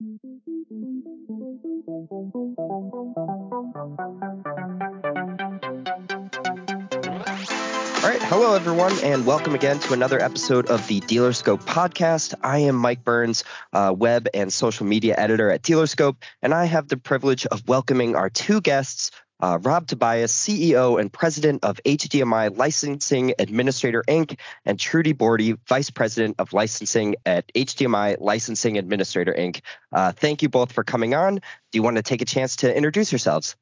All right. Hello, everyone, and welcome again to another episode of the Dealerscope podcast. I am Mike Burns, uh, web and social media editor at Dealerscope, and I have the privilege of welcoming our two guests. Uh, Rob Tobias, CEO and President of HDMI Licensing Administrator Inc., and Trudi Bordi, Vice President of Licensing at HDMI Licensing Administrator Inc. Uh, thank you both for coming on. Do you want to take a chance to introduce yourselves?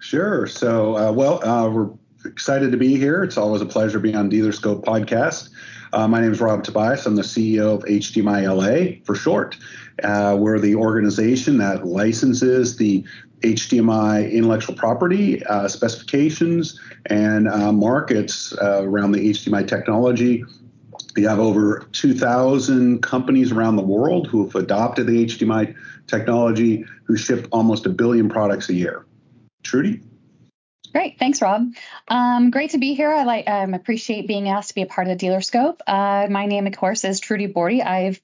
Sure. So, uh, well, uh, we're excited to be here. It's always a pleasure being on Dealerscope podcast. Uh, my name is Rob Tobias. I'm the CEO of HDMI LA for short. Uh, we're the organization that licenses the HDMI intellectual property uh, specifications and uh, markets uh, around the HDMI technology. We have over 2,000 companies around the world who have adopted the HDMI technology, who ship almost a billion products a year. Trudi? Great, thanks, Rob. Um, great to be here. I like um, appreciate being asked to be a part of the Dealerscope. Uh, my name, of course, is Trudi Bordi. I've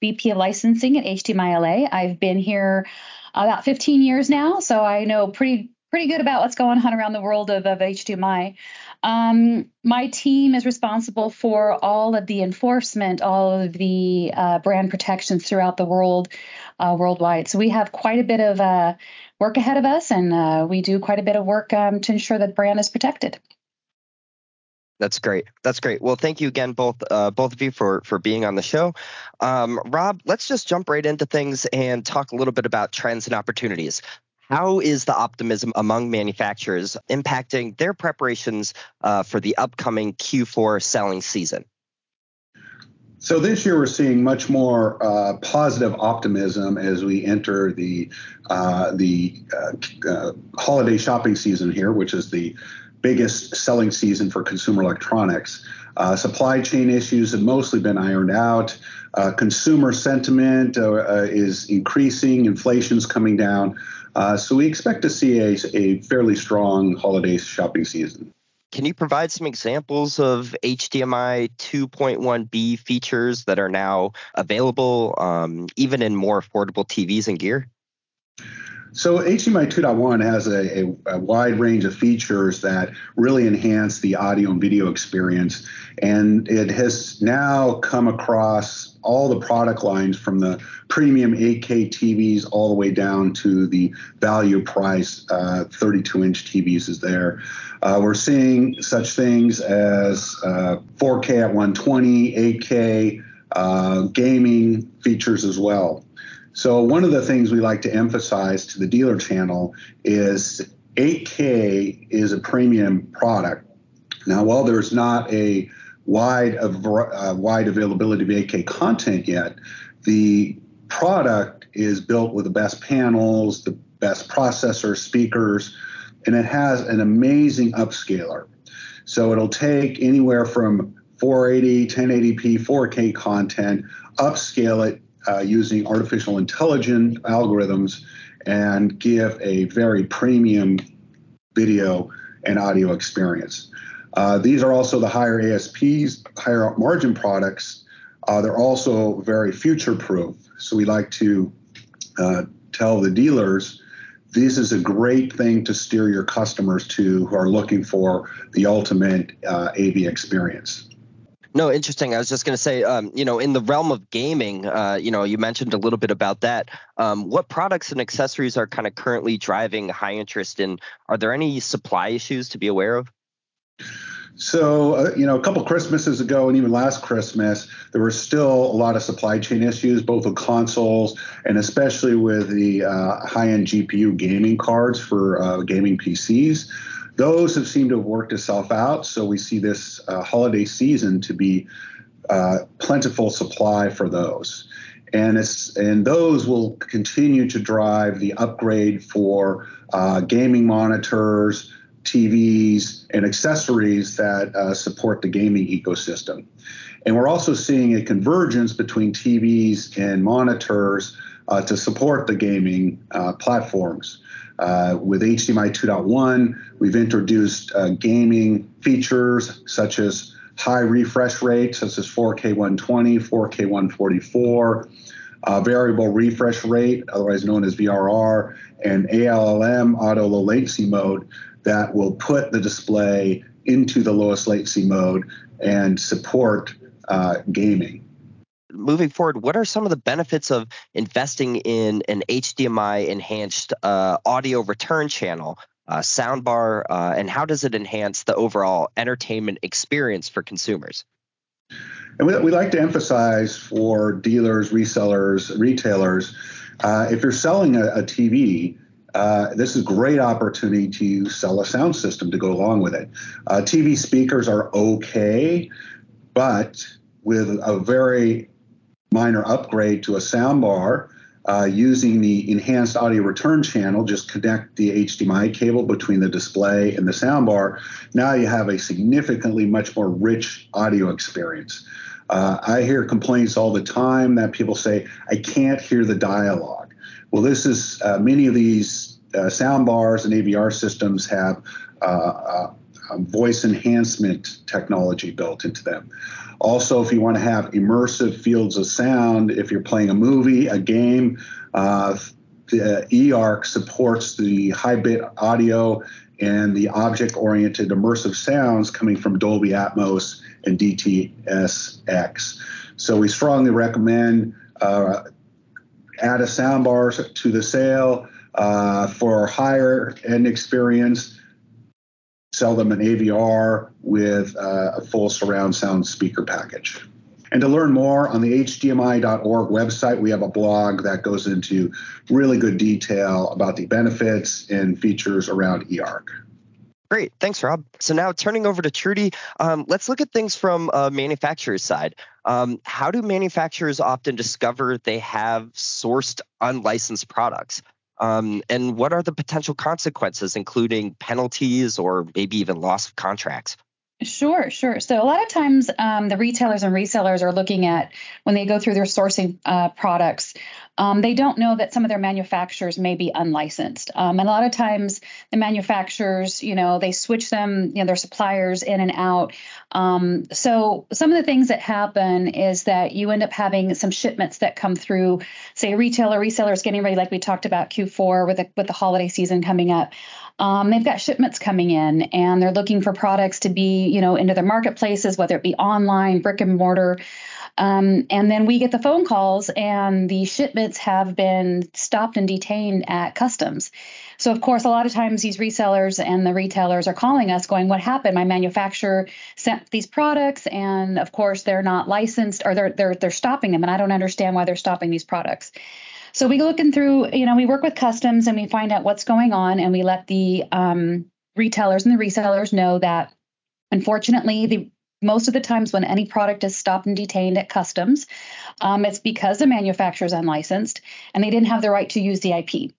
VP of Licensing at HDMI LA. I've been here about 15 years now, so I know pretty pretty good about what's going on around the world of, of HDMI. Um, my team is responsible for all of the enforcement, all of the uh, brand protections throughout the world, uh, worldwide. So we have quite a bit of uh, work ahead of us, and uh, we do quite a bit of work um, to ensure that brand is protected. That's great. That's great. Well, thank you again, both uh, both of you, for for being on the show. Um, Rob, let's just jump right into things and talk a little bit about trends and opportunities. How is the optimism among manufacturers impacting their preparations uh, for the upcoming Q4 selling season? So this year we're seeing much more uh, positive optimism as we enter the uh, the uh, uh, holiday shopping season here, which is the biggest selling season for consumer electronics. Uh, supply chain issues have mostly been ironed out. Uh, consumer sentiment is increasing. Inflation's coming down. so we expect to see a, a fairly strong holiday shopping season. Can you provide some examples of HDMI 2.1b features that are now available, um, even in more affordable TVs and gear? So HDMI 2.1 has a, a, a, wide range of features that really enhance the audio and video experience, and it has now come across all the product lines from the premium 8K TVs all the way down to the value price 32-inch uh, TVs is there. Uh, we're seeing such things as uh, 4K at 120, 8K, uh, gaming features as well. So one of the things we like to emphasize to the dealer channel is 8K is a premium product. Now, while there's not a wide uh, wide availability of 8K content yet, the product is built with the best panels, the best processor, speakers, and it has an amazing upscaler. So it'll take anywhere from 480, 1080p, 4K content, upscale it uh, using artificial intelligence algorithms and give a very premium video and audio experience. Uh, these are also the higher ASPs, higher margin products. Uh, they're also very future proof. So we like to uh, tell the dealers this is a great thing to steer your customers to who are looking for the ultimate uh, AV experience. No, interesting. I was just going to say, um, you know, in the realm of gaming, uh, you know, you mentioned a little bit about that. Um, what products and accessories are kind of currently driving high interest in? Are there any supply issues to be aware of? So, uh, you know, a couple Christmases ago and even last Christmas, there were still a lot of supply chain issues, both with consoles and especially with the uh, high end GPU gaming cards for uh, gaming PCs. Those have seemed to have worked itself out. So we see this uh, holiday season to be uh, plentiful supply for those. And, it's, and those will continue to drive the upgrade for uh, gaming monitors, TVs, and accessories that uh, support the gaming ecosystem. And we're also seeing a convergence between TVs and monitors uh, to support the gaming uh, platforms. Uh, with HDMI 2.1, we've introduced uh, gaming features such as high refresh rates, such as 4K 120, 4K 144. uh, variable refresh rate, otherwise known as VRR, and ALLM, auto low latency mode, that will put the display into the lowest latency mode and support uh, gaming. Moving forward, what are some of the benefits of investing in an HDMI enhanced uh, audio return channel, uh, soundbar, uh, and how does it enhance the overall entertainment experience for consumers? And we, we like to emphasize for dealers, resellers, retailers, uh, if you're selling a, a TV, uh, this is a great opportunity to sell a sound system to go along with it. Uh, TV speakers are okay, but with a very minor upgrade to a soundbar, uh, using the enhanced audio return channel, just connect the HDMI cable between the display and the soundbar. Now you have a significantly much more rich audio experience. Uh, I hear complaints all the time that people say, I can't hear the dialogue. Well, this is uh, many of these uh, sound bars and AVR systems have uh, uh, um, voice enhancement technology built into them. Also, if you want to have immersive fields of sound, if you're playing a movie, a game, uh, the eARC supports the high bit audio and the object oriented immersive sounds coming from Dolby Atmos and DTS:X. So we strongly recommend uh, add a soundbar to the sale uh, for higher end experience. Sell them an AVR with uh, a full surround sound speaker package. And to learn more on the HDMI.org website, we have a blog that goes into really good detail about the benefits and features around eARC. Great. Thanks, Rob. So now turning over to Trudi, um, let's look at things from a manufacturer's side. Um, how do manufacturers often discover they have sourced unlicensed products? Um, and what are the potential consequences, including penalties or maybe even loss of contracts? Sure, sure. So a lot of times um, the retailers and resellers are looking at when they go through their sourcing uh, products, um, they don't know that some of their manufacturers may be unlicensed. Um, and a lot of times the manufacturers, you know, they switch them, you know, their suppliers in and out. Um, so some of the things that happen is that you end up having some shipments that come through, say a retailer, resellers getting ready, like we talked about Q4 with the, with the holiday season coming up. Um, they've got shipments coming in and they're looking for products to be, you know, into their marketplaces, whether it be online, brick and mortar. Um, and then we get the phone calls, and the shipments have been stopped and detained at customs. So, of course, a lot of times these resellers and the retailers are calling us going, What happened? My manufacturer sent these products, and of course, they're not licensed or they're, they're, they're stopping them, and I don't understand why they're stopping these products. So, we go looking through, you know, we work with customs and we find out what's going on, and we let the um, retailers and the resellers know that unfortunately the most of the times when any product is stopped and detained at customs, um, it's because the manufacturer is unlicensed and they didn't have the right to use the IP.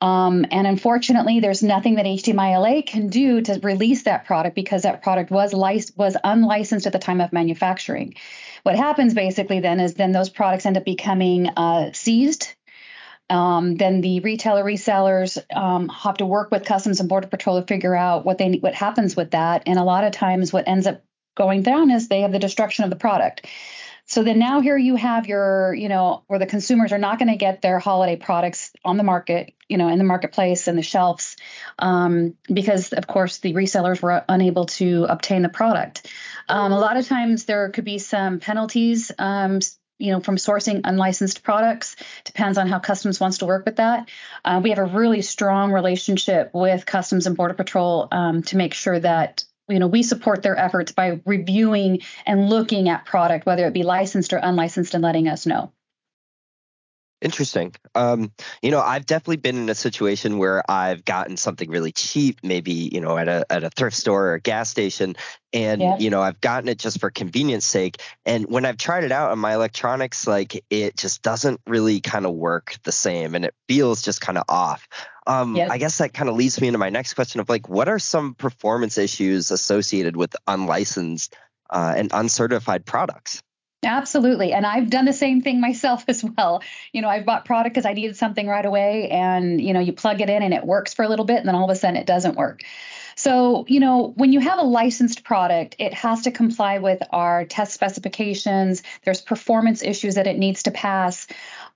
Um, and unfortunately, there's nothing that HDMI can do to release that product because that product was lic- was unlicensed at the time of manufacturing. What happens basically then is then those products end up becoming uh, seized. Um, then the retailer resellers um, have to work with Customs and Border Patrol to figure out what they what happens with that. And a lot of times, what ends up going down is they have the destruction of the product. So then now here you have your, you know, where the consumers are not going to get their holiday products on the market, you know, in the marketplace and the shelves, um, because of course the resellers were unable to obtain the product. Um, a lot of times there could be some penalties. Um, you know, from sourcing unlicensed products. Depends on how Customs wants to work with that. Uh, we have a really strong relationship with Customs and Border Patrol um, to make sure that you know we support their efforts by reviewing and looking at product whether it be licensed or unlicensed and letting us know Interesting. Um, you know, I've definitely been in a situation where I've gotten something really cheap, maybe you know at a at a thrift store or a gas station, and yeah. you know I've gotten it just for convenience sake. And when I've tried it out on my electronics, like it just doesn't really kind of work the same, and it feels just kind of off. Um, yep. I guess that kind of leads me into my next question of like, what are some performance issues associated with unlicensed uh, and uncertified products? Absolutely. And I've done the same thing myself as well. You know, I've bought product because I needed something right away and, you know, you plug it in and it works for a little bit and then all of a sudden it doesn't work. So, you know, when you have a licensed product, it has to comply with our test specifications. There's performance issues that it needs to pass.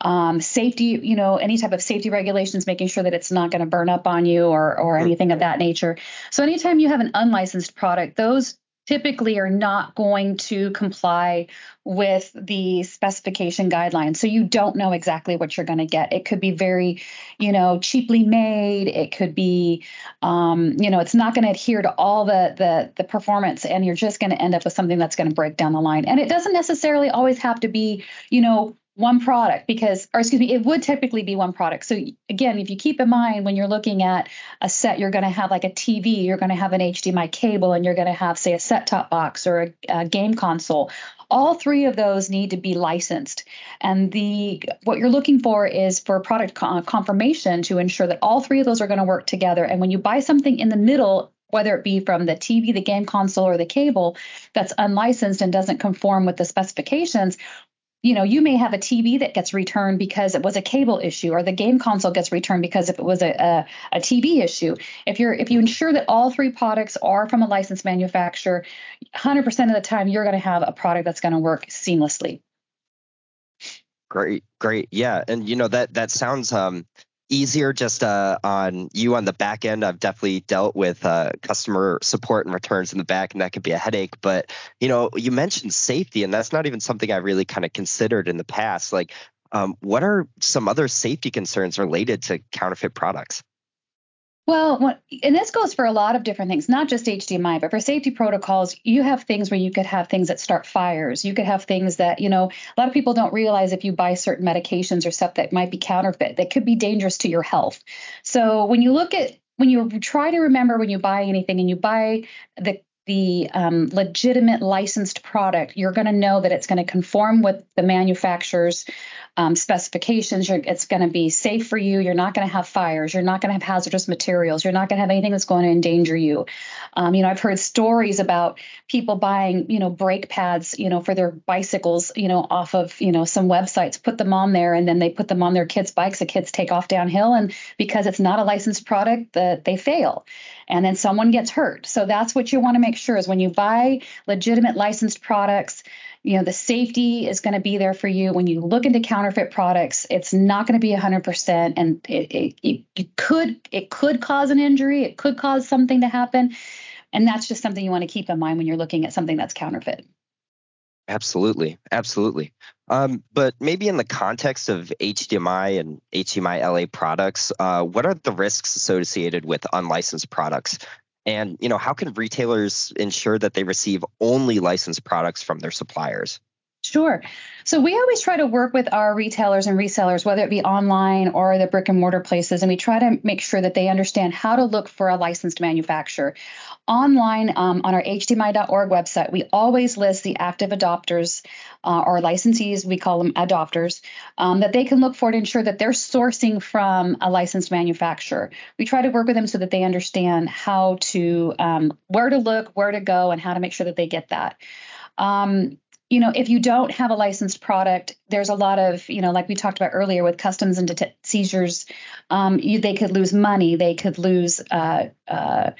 um, safety, you know, any type of safety regulations, making sure that it's not going to burn up on you or or anything of that nature. So anytime you have an unlicensed product, those typically are not going to comply with the specification guidelines. So you don't know exactly what you're going to get. It could be very, you know, cheaply made. It could be, um, you know, it's not going to adhere to all the the the performance, and you're just going to end up with something that's going to break down the line. And it doesn't necessarily always have to be, you know, one product because or excuse me it would typically be one product. So again if you keep in mind when you're looking at a set you're going to have like a tv you're going to have an hdmi cable and you're going to have say a set top box or a, a game console. All three of those need to be licensed. And the what you're looking for is for product uh, confirmation to ensure that all three of those are going to work together. And when you buy something in the middle whether it be from the TV, the game console, or the cable that's unlicensed and doesn't conform with the specifications, you know, you may have a TV that gets returned because it was a cable issue, or the game console gets returned because if it was a, a, a TV issue. If you're if you ensure that all three products are from a licensed manufacturer, 100% of the time you're going to have a product that's going to work seamlessly. Great, great, yeah, and you know that that sounds um easier just uh, on you on the back end. I've definitely dealt with uh, customer support and returns in the back, and that could be a headache. But you know, you mentioned safety, and that's not even something I really kind of considered in the past. Like, um, what are some other safety concerns related to counterfeit products? Well, and this goes for a lot of different things, not just HDMI, but for safety protocols, you have things where you could have things that start fires. You could have things that, you know, a lot of people don't realize if you buy certain medications or stuff that might be counterfeit, that could be dangerous to your health. So when you look at, when you try to remember when you buy anything and you buy the the um, legitimate licensed product, you're going to know that it's going to conform with the manufacturer's um, specifications. You're, it's going to be safe for you. You're not going to have fires. You're not going to have hazardous materials. You're not going to have anything that's going to endanger you. Um, you know, I've heard stories about people buying, you know, brake pads, you know, for their bicycles, you know, off of, you know, some websites, put them on there, and then they put them on their kids' bikes. The kids take off downhill, and because it's not a licensed product, that they fail, and then someone gets hurt. So that's what you want to make sure is when you buy legitimate licensed products you know the safety is going to be there for you. When you look into counterfeit products it's not going to be 100% and it, it, it, could it could cause an injury. It could cause something to happen. And that's just something you want to keep in mind when you're looking at something that's counterfeit absolutely absolutely um, but maybe in the context of hdmi and hdmi la products uh, what are the risks associated with unlicensed products and you know, how can retailers ensure that they receive only licensed products from their suppliers? Sure. So we always try to work with our retailers and resellers, whether it be online or the brick and mortar places, and we try to make sure that they understand how to look for a licensed manufacturer. Online um, on our hdmi.org website, we always list the active adopters uh, or licensees, we call them adopters, um, that they can look for to ensure that they're sourcing from a licensed manufacturer. We try to work with them so that they understand how to, um, where to look, where to go, and how to make sure that they get that. Um, you know, if you don't have a licensed product, there's a lot of, you know, like we talked about earlier with customs and det- seizures, um, you, they could lose money, they could lose uh, uh,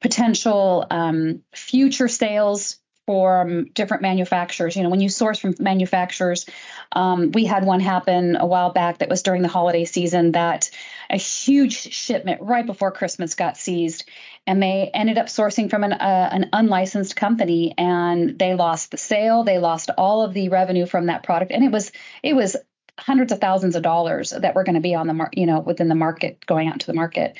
potential um, future sales from different manufacturers. You know, when you source from manufacturers, um, we had one happen a while back that was during the holiday season that a huge shipment right before Christmas got seized, and they ended up sourcing from an, uh, an unlicensed company, and they lost the sale, they lost all of the revenue from that product, and it was it was hundreds of thousands of dollars that were going to be on the mar- you know within the market going out to the market.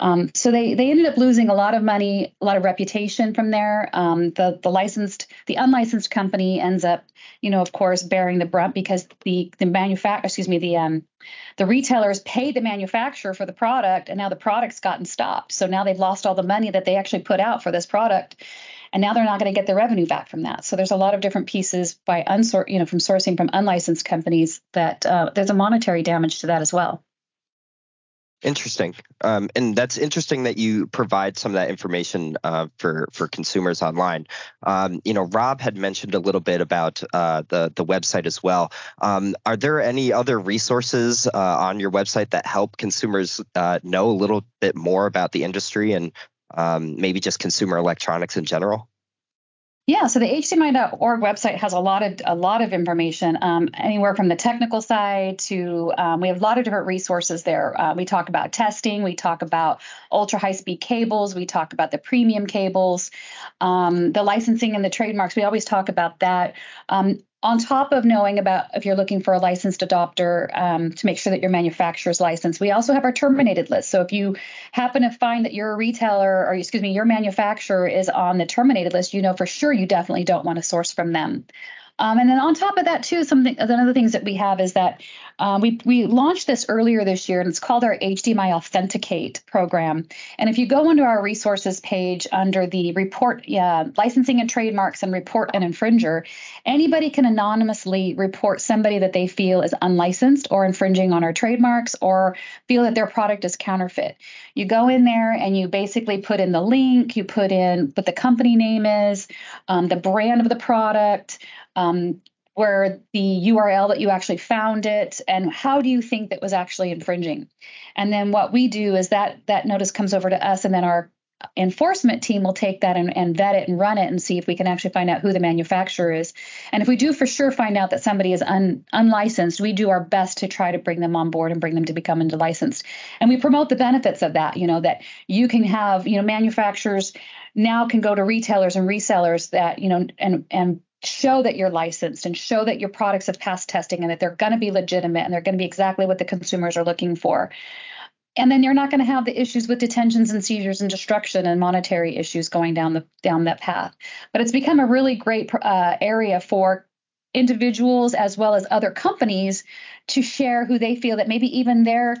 Um, so they they ended up losing a lot of money, a lot of reputation from there. Um, the the licensed, the unlicensed company ends up, you know, of course, bearing the brunt because the the manufacturer, excuse me, the um the retailers paid the manufacturer for the product, and now the product's gotten stopped. So now they've lost all the money that they actually put out for this product, and now they're not going to get their revenue back from that. So there's a lot of different pieces by unsort, you know, from sourcing from unlicensed companies that uh, there's a monetary damage to that as well. Interesting, um, and that's interesting that you provide some of that information uh, for for consumers online. Um, you know, Rob had mentioned a little bit about uh, the the website as well. Um, are there any other resources uh, on your website that help consumers uh, know a little bit more about the industry and um, maybe just consumer electronics in general? Yeah, so the HDMI.org website has a lot of a lot of information, um, anywhere from the technical side to um, we have a lot of different resources there. Uh, we talk about testing, we talk about ultra high speed cables, we talk about the premium cables, um, the licensing and the trademarks. We always talk about that. On top of knowing about if you're looking for a licensed adopter um, to make sure that your manufacturer's licensed, we also have our terminated list. So if you happen to find that your retailer or excuse me, your manufacturer is on the terminated list, you know for sure you definitely don't want to source from them. Um, and then on top of that, too, something other things that we have is that um, we we launched this earlier this year, and it's called our HDMI Authenticate program. And if you go into our resources page under the report uh, licensing and trademarks and report an infringer, anybody can anonymously report somebody that they feel is unlicensed or infringing on our trademarks or feel that their product is counterfeit. You go in there and you basically put in the link, you put in what the company name is, um, the brand of the product um, where the URL that you actually found it, and how do you think that was actually infringing? And then what we do is that that notice comes over to us, and then our enforcement team will take that and, and, vet it and run it and see if we can actually find out who the manufacturer is. And if we do for sure find out that somebody is un, unlicensed, we do our best to try to bring them on board and bring them to become into licensed. And we promote the benefits of that, you know, that you can have, you know, manufacturers now can go to retailers and resellers that, you know, and and show that you're licensed and show that your products have passed testing and that they're going to be legitimate and they're going to be exactly what the consumers are looking for. And then you're not going to have the issues with detentions and seizures and destruction and monetary issues going down the down that path. But it's become a really great uh, area for individuals as well as other companies to share who they feel that maybe even their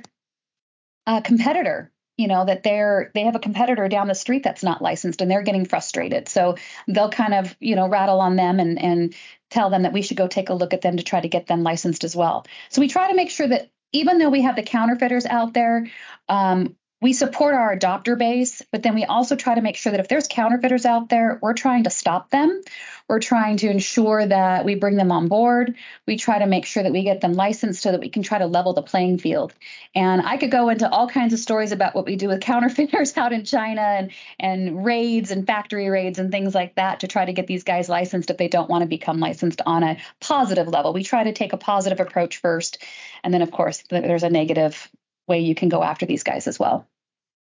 uh, competitor you know that they're they have a competitor down the street that's not licensed and they're getting frustrated. So they'll kind of you know rattle on them and and tell them that we should go take a look at them to try to get them licensed as well. So we try to make sure that even though we have the counterfeiters out there um, we support our adopter base, but then we also try to make sure that if there's counterfeiters out there, we're trying to stop them. We're trying to ensure that we bring them on board. We try to make sure that we get them licensed so that we can try to level the playing field. And I could go into all kinds of stories about what we do with counterfeiters out in China and, and raids and factory raids and things like that to try to get these guys licensed if they don't want to become licensed on a positive level. We try to take a positive approach first. And then, of course, there's a negative way you can go after these guys as well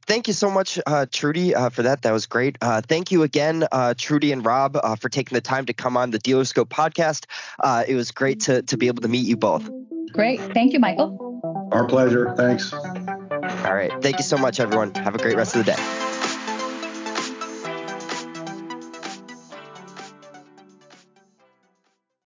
thank you so much, uh, Trudi, uh, for that. That was great. Uh, thank you again, uh, Trudi and Rob, uh, for taking the time to come on the Dealerscope podcast. Uh, it was great to, to be able to meet you both. Great. Thank you, Michael. Our pleasure. Thanks. All right. Thank you so much, everyone. Have a great rest of the day.